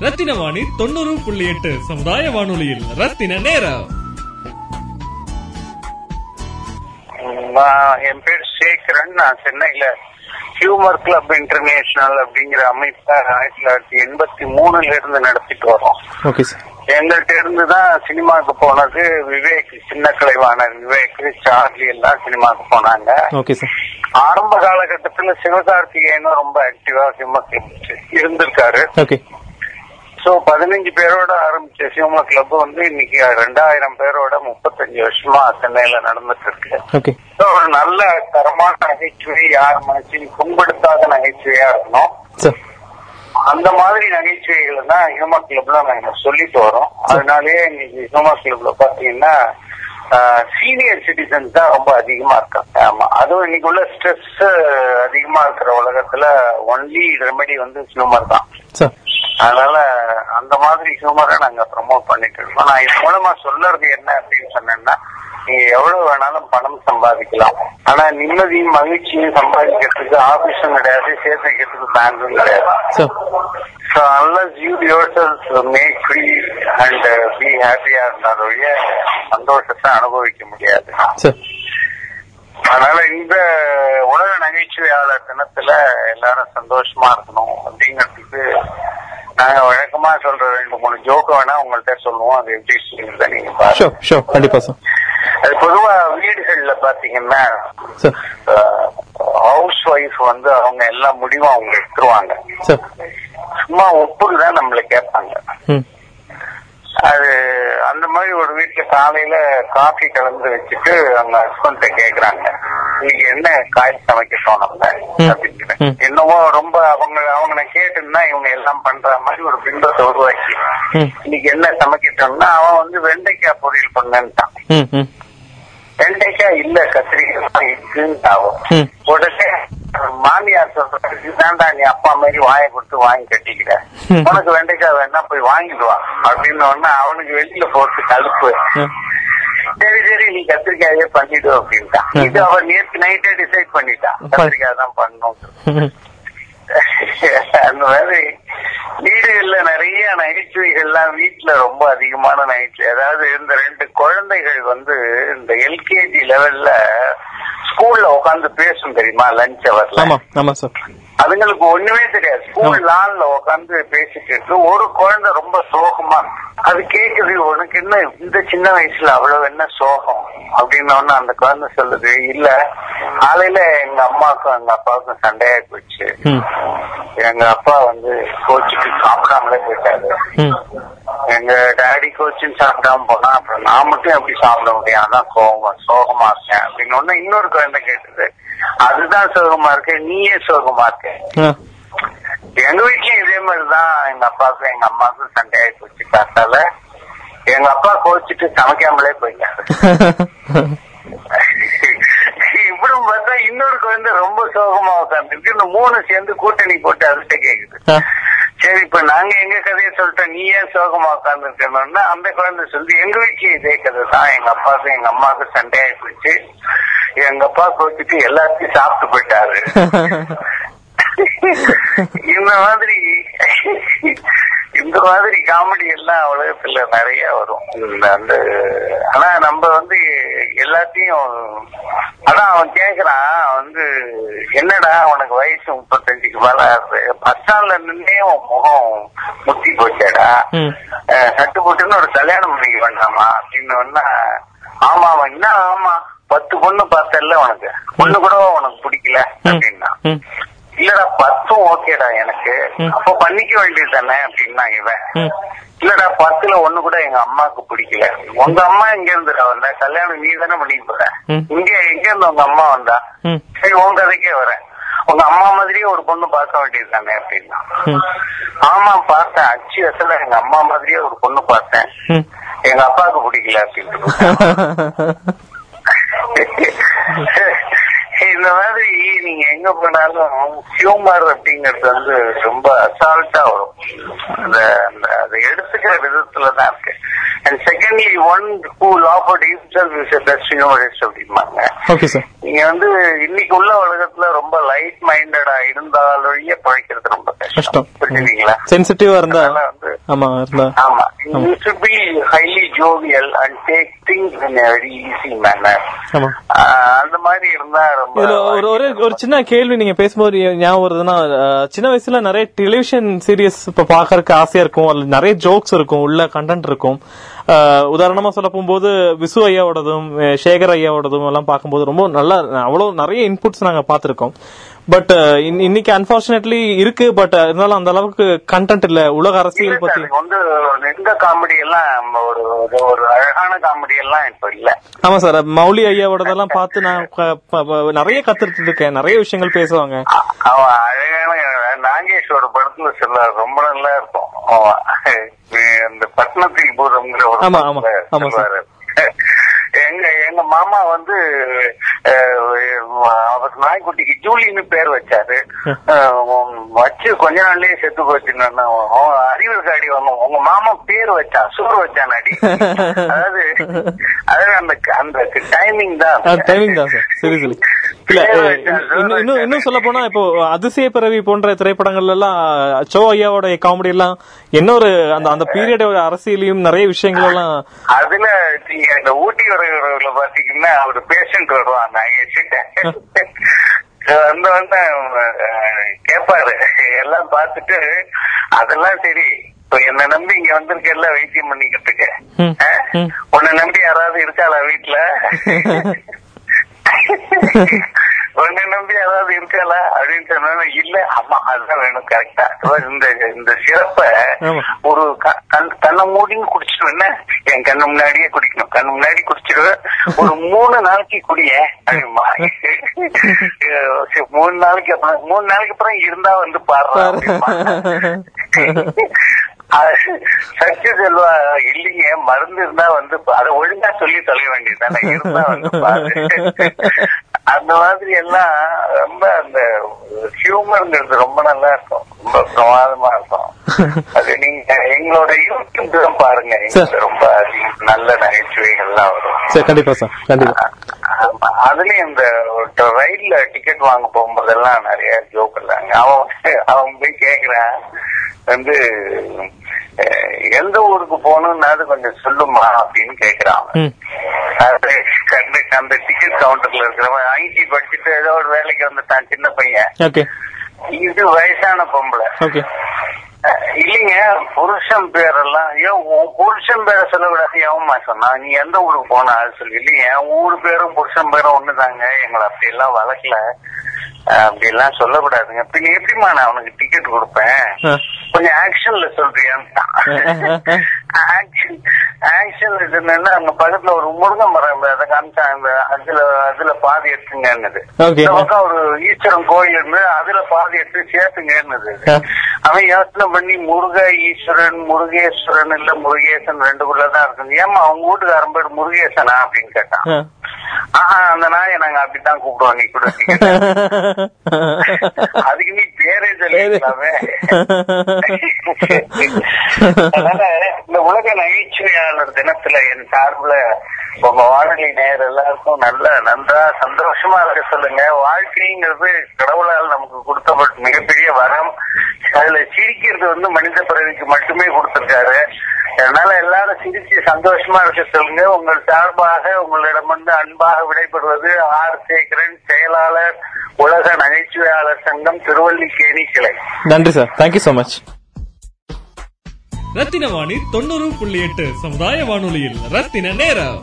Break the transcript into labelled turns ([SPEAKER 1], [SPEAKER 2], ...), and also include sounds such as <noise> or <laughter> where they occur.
[SPEAKER 1] ரத்தின வாணி தொண்ணூறு புள்ளி எட்டு சமுதாய வானொலியில். ரத்தின நேரம்.
[SPEAKER 2] என் பேர் சேகரன். நான் சென்னையில ஹியூமர் கிளப் இன்டர்நேஷனல் அப்படிங்கிற அமைப்பை ஆயிரத்தி தொள்ளாயிரத்தி எண்பத்தி மூணுல இருந்து நடத்திட்டு வரோம்.
[SPEAKER 3] Okay sir.
[SPEAKER 2] எங்கள்கிட்ட இருந்து தான் சினிமாவுக்கு போனது. விவேக் சின்ன கலைவாணர் விவேக் சார்லி எல்லாம் சினிமாவுக்கு போனாங்க.
[SPEAKER 3] Okay sir.
[SPEAKER 2] ஆரம்ப காலகட்டத்துல சிவகார்த்திகேயனும் ரொம்ப ஆக்டிவா கிளப் இருந்திருக்காரு. சோ பதினஞ்சு பேரோட ஆரம்பிச்ச சிவமா கிளப் வந்து இன்னைக்கு ரெண்டாயிரம் பேரோட முப்பத்தஞ்சு வருஷமா சென்னையில நடந்துட்டு இருக்கு So, ஒரு நல்ல தரமான நகைச்சுவை யார் மனசையும் புண்படுத்தாத நகைச்சுவையா இருக்கணும். அந்த மாதிரி நகைச்சுவைகளை தான் ஹியூமர் கிளப்ல நாங்க சொல்லிட்டு வரோம். அதனாலயே இன்னைக்கு ஹியூமர் கிளப்ல பாத்தீங்கன்னா சீனியர் சிட்டிசன்ஸ் தான் ரொம்ப அதிகமா இருக்காங்க. ஆமா. அதுவும் இன்னைக்கு உள்ள ஸ்ட்ரெஸ் அதிகமா இருக்கிற உலகத்துல ஒன்லி ரெமெடி வந்து ஹியூமர் தான். அதனால அந்த மாதிரி ஹியூமரை நாங்க ப்ரமோட் பண்ணிட்டு இருக்கோம். நான் இது மூலமா சொல்றது என்ன அப்படின்னு சொன்னேன்னா நீங்க எவ்வளவு வேணாலும் பணம் சம்பாதிக்கலாம். ஆனா நிம்மதியும் மகிழ்ச்சியும் சம்பாதிக்கிறதுக்கு ஆபீஸும் கிடையாது சேர்த்து வைக்கிறதுக்கு பேங்கும் கிடையாது so you yourself make free and uh, be happy இருந்தாலுடைய சந்தோஷத்தை அனுபவிக்க முடியாது. அதனால இந்த உலக நகைச்சுவையாளர் தினத்துல எல்லாரும் சந்தோஷமா இருக்கணும் அப்படிங்கிறதுக்கு நாங்க வழக்கமா சொல்ற ரெண்டு மூணு ஜோக்கு வேணா உங்கள்ட்ட சொல்லுவோம். அது எப்படி நீங்க பாருங்க.
[SPEAKER 3] கண்டிப்பா சார்
[SPEAKER 2] அது பொதுவா வீடுகள்ல பாத்தீங்கன்னா ஹவுஸ் ஒய்ஃப் வந்து அவங்க எல்லா முடிவும் அவங்க எடுத்துருவாங்க. சும்மா ஒப்புக்கு தான் நம்மள கேட்பாங்க. அது அந்த மாதிரி ஒரு வீட்டுல காலையில காஃபி கலந்து வச்சுட்டு அவங்க ஹஸ்பண்ட் கேக்குறாங்க. இன்னைக்கு என்ன காய் சமைக்க சொன்னாங்க. அப்படின்னு. என்னவோ ரொம்ப அவங்க அவங்க கேட்டுன்னா இவங்க எல்லாம் பண்ற மாதிரி ஒரு பிம்பத்தை உருவாக்கி இன்னைக்கு என்ன சமைக்கட்டோம்னா அவன் வந்து வெண்டைக்காய் பொரியல் பண்ணன்ட்டான். வெண்டைக்காய் இல்ல கத்திரிக்காய் இருக்குன்னு ஆகும். உடனே மாமியார் சொல்றாங்க இதுதான்டா நீ அப்பா மாதிரி வாயை கொடுத்து வாங்கி கட்டிக்கிற. உனக்கு வெண்டைக்காய் வேணா போய் வாங்கிட்டு வா அப்படின்னு உடனே அவனுக்கு வெளியில போறது கழுப்பு. சரி சரி நீ கத்திரிக்காயே பண்ணிடு அப்படின்ட்டான்
[SPEAKER 3] ம்.
[SPEAKER 2] இது அவ நேற்று நைட்டே டிசைட் பண்ணிட்டான் கத்திரிக்காய் தான் பண்ணணும்.
[SPEAKER 3] ம்.
[SPEAKER 2] அந்த மாதிரி வீடுகள்ல நிறைய நகைச்சுவைகள்லாம் வீட்டுல ரொம்ப அதிகமான நகைச்சுவை அதாவது இந்த ரெண்டு குழந்தைகள் வந்து இந்த எல்கேஜி லெவல்ல ஸ்கூல்ல உட்காந்து பேசும் தெரியுமா? லஞ்ச் அவர்ல அதுங்களுக்கு ஒண்ணுமே தெரியாது. ஸ்கூல் லான்ல உட்காந்து பேசிட்டு இருக்கு. ஒரு குழந்தை ரொம்ப சோகமா அது கேக்குது உனக்கு என்ன இந்த சின்ன வயசுல அவ்வளவு என்ன சோகம்? அப்படின்னு அந்த குழந்தை சொல்லுது இல்ல காலையில எங்க அம்மாவுக்கும் எங்க அப்பாவுக்கும் சண்டையா போச்சு. எங்க அப்பா வந்து கோச்சுக்கு சாப்பிடாமலே போயிட்டாரு. எங்க டாடி கோச்சின்னு சாப்பிடாம போனா அப்புறம் நான் மட்டும் எப்படி சாப்பிட முடியும்? அதான் சோகமா சோகமா இருக்கேன் அப்படின்னு ஒண்ணு இன்னொரு குழந்தை கேட்டது. அதுதான் சோகமா இருக்கு நீயே சோகமா இருக்க. எங்க வீட்லயும் இதே மாதிரிதான். எங்க அப்பாவுக்கும் எங்க அம்மாவுக்கும் சண்டை ஆகி போச்சு. காத்தால எங்க அப்பா கோச்சிட்டு சமைக்காமலே போயிட்டாரு. இப்படி பார்த்தா இன்னொரு குழந்தை ரொம்ப சோகமா உட்காந்துருக்கு இந்த மூணு சேர்ந்து கூட்டணி போட்டு அதுகிட்ட கேக்குது. சரி இப்ப நாங்க எங்க கதையை சொல்லிட்டோம்? நீ ஏன் சோகமா உட்காந்துருக்கணும்னா அந்த குழந்தை சொல்லி எங்க வீட்லயும் இதே கதை தான். எங்க அப்பாவுக்கும் எங்க அம்மாவுக்கும் சண்டையாகி போச்சு. எங்க அப்பா கோச்சிட்டு எல்லாத்தையும் சாப்பிட்டு போயிட்டாரு. இந்த மாதிரி இந்த மாதிரி காமெடி எல்லாம் உலகத்துல நிறைய வரும். இந்த அந்த ஆனா நம்ம வந்து எல்லாத்தையும் அதான் அவன் கேக்குறான் வந்து என்னடா உனக்கு வயசு முப்பத்தஞ்சுக்கு மேல பஸ் ஸ்டாண்ட்ல நின்னே உன் முகம் முத்தி போச்சேடா. சட்டு போட்டுன்னு ஒரு கல்யாணம் பண்ணிக்க வேண்டாமா? அப்படின்னு ஆமா அவன் என்ன ஆமா? பத்து பொண்ணு பார்த்தல உனக்கு. பொண்ணு கூட உனக்கு பிடிக்கல அப்படின்னா. இல்லடா பத்தும் ஓகேடா எனக்கு. அப்ப பண்ணிக்க வேண்டியது தானே அப்படின்னா இவன். இல்லடா பத்துல ஒண்ணு கூட எங்க அம்மாவுக்கு பிடிக்கல. உங்க அம்மா எங்க இருந்துடா வந்த கல்யாணம் நீ தானே பண்ணிக்க போற. இங்க எங்க இருந்து உங்க அம்மா வந்தா சரி உன் கதைக்கே வரேன். உங்க அம்மா மாதிரியே ஒரு பொண்ணு பார்க்க வேண்டியது தானே அப்படின்னா ஆமா பார்த்தேன். அச்சு அசல எங்க அம்மா மாதிரியே ஒரு பொண்ணு பார்த்தேன். எங்க அப்பாவுக்கு பிடிக்கல அப்படின்ட்டு <laughs> இந்த மாதிரி நீங்க எங்க போனாலும் ஹியூமர் அப்படிங்கிறது வந்து ரொம்ப அசால்ட்டா வரும். அந்த அதை எடுத்துக்கிற விதத்துல தான் இருக்கு and secondly one who himself is a best humorist அப்படிம்பாங்க.
[SPEAKER 3] ஓகே சார்
[SPEAKER 2] நீங்க வந்து இன்னைக்கு உள்ள உலகத்துல ரொம்ப லைட் மைண்டடா இருந்தாலொழிய பழைக்கிறது ரொம்ப கஷ்டம். புரிஞ்சுங்களா
[SPEAKER 3] சென்சிட்டிவா இருந்தா
[SPEAKER 2] வந்து
[SPEAKER 3] ஆமா இருந்தா
[SPEAKER 2] ஆமா. You should be highly jovial and take things in a very easy manner.
[SPEAKER 3] ஆமா.
[SPEAKER 2] ஆஹ் அந்த மாதிரி இருந்தா ரொம்ப
[SPEAKER 3] ஒரு ஒரு சின்ன கேள்வி நீங்க பேசும்போது ஞாபகம் வருதுன்னா சின்ன வயசுல நிறைய டெலிவிஷன் சீரியஸ் இப்ப பாக்கறதுக்கு ஆசையா இருக்கும். அதுல நிறைய ஜோக்ஸ் இருக்கும். உள்ள கண்டென்ட் இருக்கும். உதாரணமா சொல்ல போகும்போது விசு ஐயாவோடதும் சேகர் ஐயாவோடதும் எல்லாம் பார்க்கும்போது ரொம்ப நல்லா அவ்வளவு நிறைய இன்புட்ஸ் நாங்க பார்த்திருக்கோம் பட் இன்னைக்கு அன்பார்ச்சுனேட்லி இருக்கு. பட் இருந்தாலும் அந்த அளவுக்கு கண்டென்ட் இல்ல. உலக அரசியல் பத்தி
[SPEAKER 2] வந்து இந்த காமெடி எல்லாம் ஒரு ஒரு- அழகான காமெடி எல்லாம் இப்ப இல்ல.
[SPEAKER 3] ஆமா சார். மௌலி ஐயாவோடதெல்லாம் பார்த்து நான் நிறைய கத்துட்டு இருக்கேன். நிறைய விஷயங்கள் பேசுவாங்க.
[SPEAKER 2] அழகான நாகேஷோட படத்துல சொல்ல ரொம்ப நல்லா இருக்கும். <laughs> அந்த பட்னத்தில் பூதம்ங்கிற ஒரு
[SPEAKER 3] ஆமா, ஆமா,
[SPEAKER 2] படத்துல
[SPEAKER 3] ஆமா சார்.
[SPEAKER 2] சொல்லுவாரு. எங்க எங்க மாமா வந்து அவர் நாய்க்குட்டிக்கு ஜூலின்னு பேர் வச்சாரு. வச்சு கொஞ்ச நாள்லயே செத்து போச்சுன்னு அறிவியல் காடி வந்தோம் உங்க மாமா பேர் வச்சான் சோறு வச்சான் அடி. அதாவது அதாவது அந்த அந்த டைமிங் தான்.
[SPEAKER 3] டைமிங் தான் சார் சரி. இன்னும் இன்னும் சொல்ல போனா இப்போ அதிசய பிறவி போன்ற திரைப்படங்கள்ல எல்லாம் சோ ஐயாவோட காமெடி எல்லாம் இன்னொரு அந்த அந்த பீரியடோட அரசியலையும் நிறைய விஷயங்கள் எல்லாம்
[SPEAKER 2] அதுல நீங்க இந்த ஊட்டி வருகிறவர்ல பாத்தீங்கன்னா அவர் பேஷண்ட் நாகேஷிட்ட வந்து வந்து கேட்பாரு எல்லாம் பார்த்துட்டு அதெல்லாம் சரி. இப்ப என்ன நம்பி இங்க வந்திருக்கல வைத்தியம் பண்ணிக்கிறதுக்கு. உன்னை நம்பி யாராவது இருக்காளா வீட்டுல <laughs> உன்னை நம்பி இருக்காளா அப்படின்னு சொன்னா இல்ல ஆமா அதுதான் வேணும் கரெக்டா இந்த இந்த சிறப்ப. ஒரு கண்ணை மூடின்னு குடிச்சிடுவேன் என் கண்ணு முன்னாடியே குடிக்கணும். கண்ணு முன்னாடி குடிச்சிடுவேன். ஒரு மூணு நாளைக்கு குடிய <laughs> மூணு நாளைக்கு அப்புறம் மூணு நாளைக்கு அப்புறம் இருந்தா வந்து பாடுறேன் <laughs> சச்சு செல்வா இல்லைங்க மருந்து இருந்தா வந்து அதை ஒழுங்கா சொல்லி சொல்ல வேண்டியதுதானே. இருந்தா வந்து பாரு. அந்த மாதிரி எல்லாம் ரொம்ப அந்த ஹியூமர்ங்கிறது ரொம்ப நல்லா இருக்கும். ரொம்ப பிரமாதமா இருக்கும். அது நீங்க எங்களோட யூடியூப் பாருங்க. ரொம்ப நல்ல நகைச்சுவைகள்லாம் வரும்.
[SPEAKER 3] சரி கண்டிப்பா சார் கண்டிப்பா.
[SPEAKER 2] அதுலயும் இந்த ரயில்ல டிக்கெட் வாங்க போகும்போதெல்லாம் நிறைய ஜோக் இல்லைங்க அவன் அவன் போய் கேக்குறான். வந்து எந்த ஊருக்கு போகணும்னாது கொஞ்சம் சொல்லுமா அப்படின்னு கண்டு அந்த டிக்கெட் கவுண்டர்ல இருக்கிறவன் ஐடி படிச்சுட்டு ஏதோ ஒரு வேலைக்கு வந்துட்டான் சின்ன பையன். இது வயசான பொம்பளை. இல்லைங்க புருஷன் பேரெல்லாம் ஏன் புருஷன் பேரை சொல்லக்கூடாது எவன்மா சொன்னா நீ எந்த ஊருக்கு போன அது சொல்லி இல்லைங்க என் ஊர் பேரும் புருஷன் பேரும் ஒண்ணுதாங்க எங்களை அப்படி எல்லாம் வளர்க்கல. அப்படி எல்லாம் சொல்லக்கூடாதுங்க. பின்ன எப்படிமா நான் அவனுக்கு டிக்கெட் கொடுப்பேன். கொஞ்சம் ஆக்ஷன்ல சொல்றியான்னு ஆக்ஷன் ஆக்ஷன்ல என்னன்னா அங்க பக்கத்துல ஒரு முருங்கை மரம். அதை காமிச்சா அந்த அதுல அதுல பாதி எடுத்துங்கன்னுது. பக்கம் ஒரு ஈஸ்வரன் கோயில் இருந்து அதுல பாதி எடுத்து சேர்த்துங்கன்னுது. அவன் யோசனை பண்ணி முருக ஈஸ்வரன் முருகேஸ்வரன் இல்ல முருகேசன் ரெண்டுக்குள்ளதான் இருக்குது ஏமா அவங்க வீட்டுக்காரன் பேர் முருகேசனா அப்படின்னு கேட்டான். அந்த நாயை நாங்க அப்படித்தான் கூப்பிடுவோம் நீ கூட <laughs> அதுக்கு நீ பேரே சொல்லிக்கலாமே அதனால இந்த உலக நகைச்சுவையாளர் தினத்துல என் சார்புல உங்க வானொலி நேயர் எல்லாருக்கும் நல்ல நன்றா சந்தோஷமா இருக்க சொல்லுங்க. வாழ்க்கைங்கிறது கடவுளால் நமக்கு கொடுத்த மிகப்பெரிய வரம். அதுல சிரிக்கிறது வந்து மனித பிறவிக்கு மட்டுமே கொடுத்திருக்காரு. அதனால எல்லாரும் சிரிச்சு சந்தோஷமா இருக்க சொல்லுங்க. உங்கள் சார்பாக உங்களிடம் வந்து அன்பாக விடைபெறுவது ஆர். சேகரன் செயலாளர் உலக நகைச்சுவையாளர் சங்கம் திருவல்லிக்கேணி கிளை.
[SPEAKER 3] நன்றி sir. Thank you so much
[SPEAKER 1] Rathina Vani தொண்ணூறு புள்ளி எட்டு சமுதாய வானொலியில் ரத்தின நேரம்.